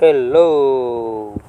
Hello.